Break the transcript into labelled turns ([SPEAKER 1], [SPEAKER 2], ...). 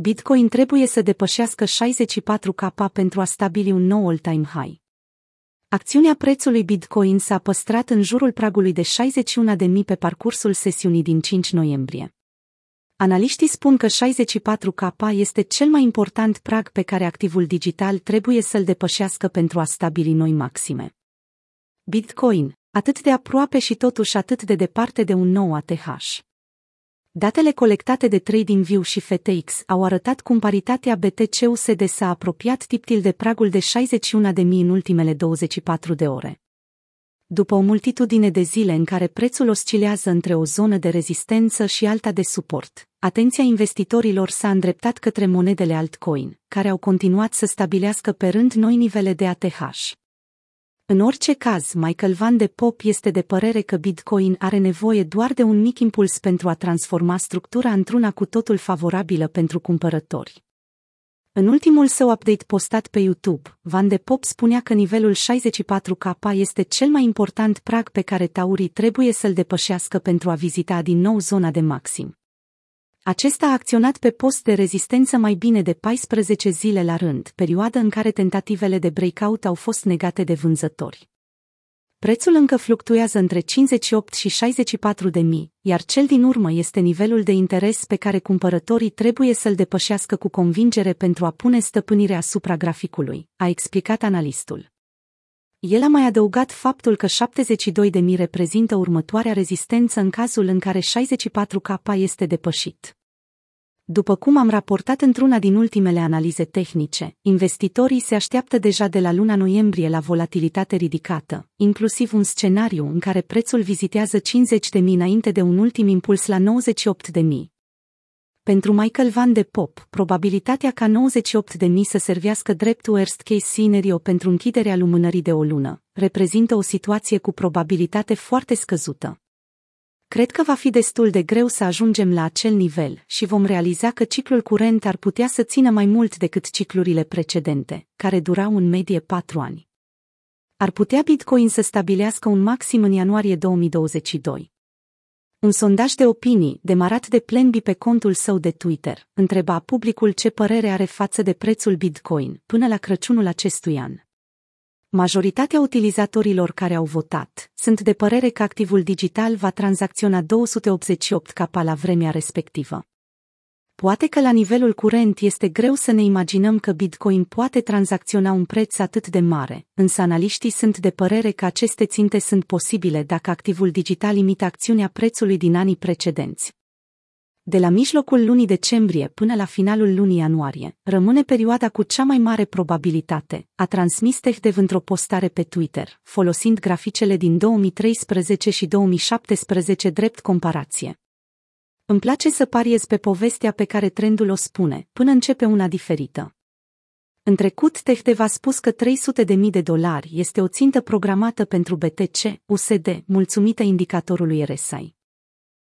[SPEAKER 1] Bitcoin trebuie să depășească 64K pentru a stabili un nou all-time high. Acțiunea prețului Bitcoin s-a păstrat în jurul pragului de 61.000 pe parcursul sesiunii din 5 noiembrie. Analiștii spun că 64K este cel mai important prag pe care activul digital trebuie să-l depășească pentru a stabili noi maxime. Bitcoin, atât de aproape și totuși atât de departe de un nou ATH. Datele colectate de TradingView și FTX au arătat cum paritatea BTC-USD s-a apropiat tiptil de pragul de 61.000 în ultimele 24 de ore. După o multitudine de zile în care prețul oscilează între o zonă de rezistență și alta de suport, atenția investitorilor s-a îndreptat către monedele altcoin, care au continuat să stabilească pe rând noi nivele de ATH. În orice caz, Michael Van de Pop este de părere că Bitcoin are nevoie doar de un mic impuls pentru a transforma structura într-una cu totul favorabilă pentru cumpărători. În ultimul său update postat pe YouTube, Van de Pop spunea că nivelul 64K este cel mai important prag pe care taurii trebuie să-l depășească pentru a vizita din nou zona de maxim. Acesta a acționat pe post de rezistență mai bine de 14 zile la rând, perioadă în care tentativele de breakout au fost negate de vânzători. Prețul încă fluctuează între 58 și 64 de mii, iar cel din urmă este nivelul de interes pe care cumpărătorii trebuie să-l depășească cu convingere pentru a pune stăpânire asupra graficului, a explicat analistul. El a mai adăugat faptul că 72 de mii reprezintă următoarea rezistență în cazul în care 64K este depășit. După cum am raportat într-una din ultimele analize tehnice, investitorii se așteaptă deja de la luna noiembrie la volatilitate ridicată, inclusiv un scenariu în care prețul vizitează 50 de mii înainte de un ultim impuls la 98 de mii. Pentru Michael Van de Pop, probabilitatea ca 98 de mii să servească drept worst case scenario pentru închiderea lumânării de o lună, reprezintă o situație cu probabilitate foarte scăzută. Cred că va fi destul de greu să ajungem la acel nivel și vom realiza că ciclul curent ar putea să țină mai mult decât ciclurile precedente, care durau în medie 4 ani. Ar putea Bitcoin să stabilească un maxim în ianuarie 2022. Un sondaj de opinii, demarat de Plenby pe contul său de Twitter, întreba publicul ce părere are față de prețul Bitcoin până la Crăciunul acestui an. Majoritatea utilizatorilor care au votat sunt de părere că activul digital va tranzacționa 288 capa la vremea respectivă. Poate că la nivelul curent este greu să ne imaginăm că Bitcoin poate tranzacționa un preț atât de mare, însă analiștii sunt de părere că aceste ținte sunt posibile dacă activul digital imită acțiunea prețului din anii precedenți de la mijlocul lunii decembrie până la finalul lunii ianuarie, rămâne perioada cu cea mai mare probabilitate, a transmis TechDev într-o postare pe Twitter, folosind graficele din 2013 și 2017 drept comparație. Îmi place să pariez pe povestea pe care trendul o spune, până începe una diferită. În trecut, TechDev a spus că 300 de mii de dolari este o țintă programată pentru BTC, USD, mulțumită indicatorului RSI.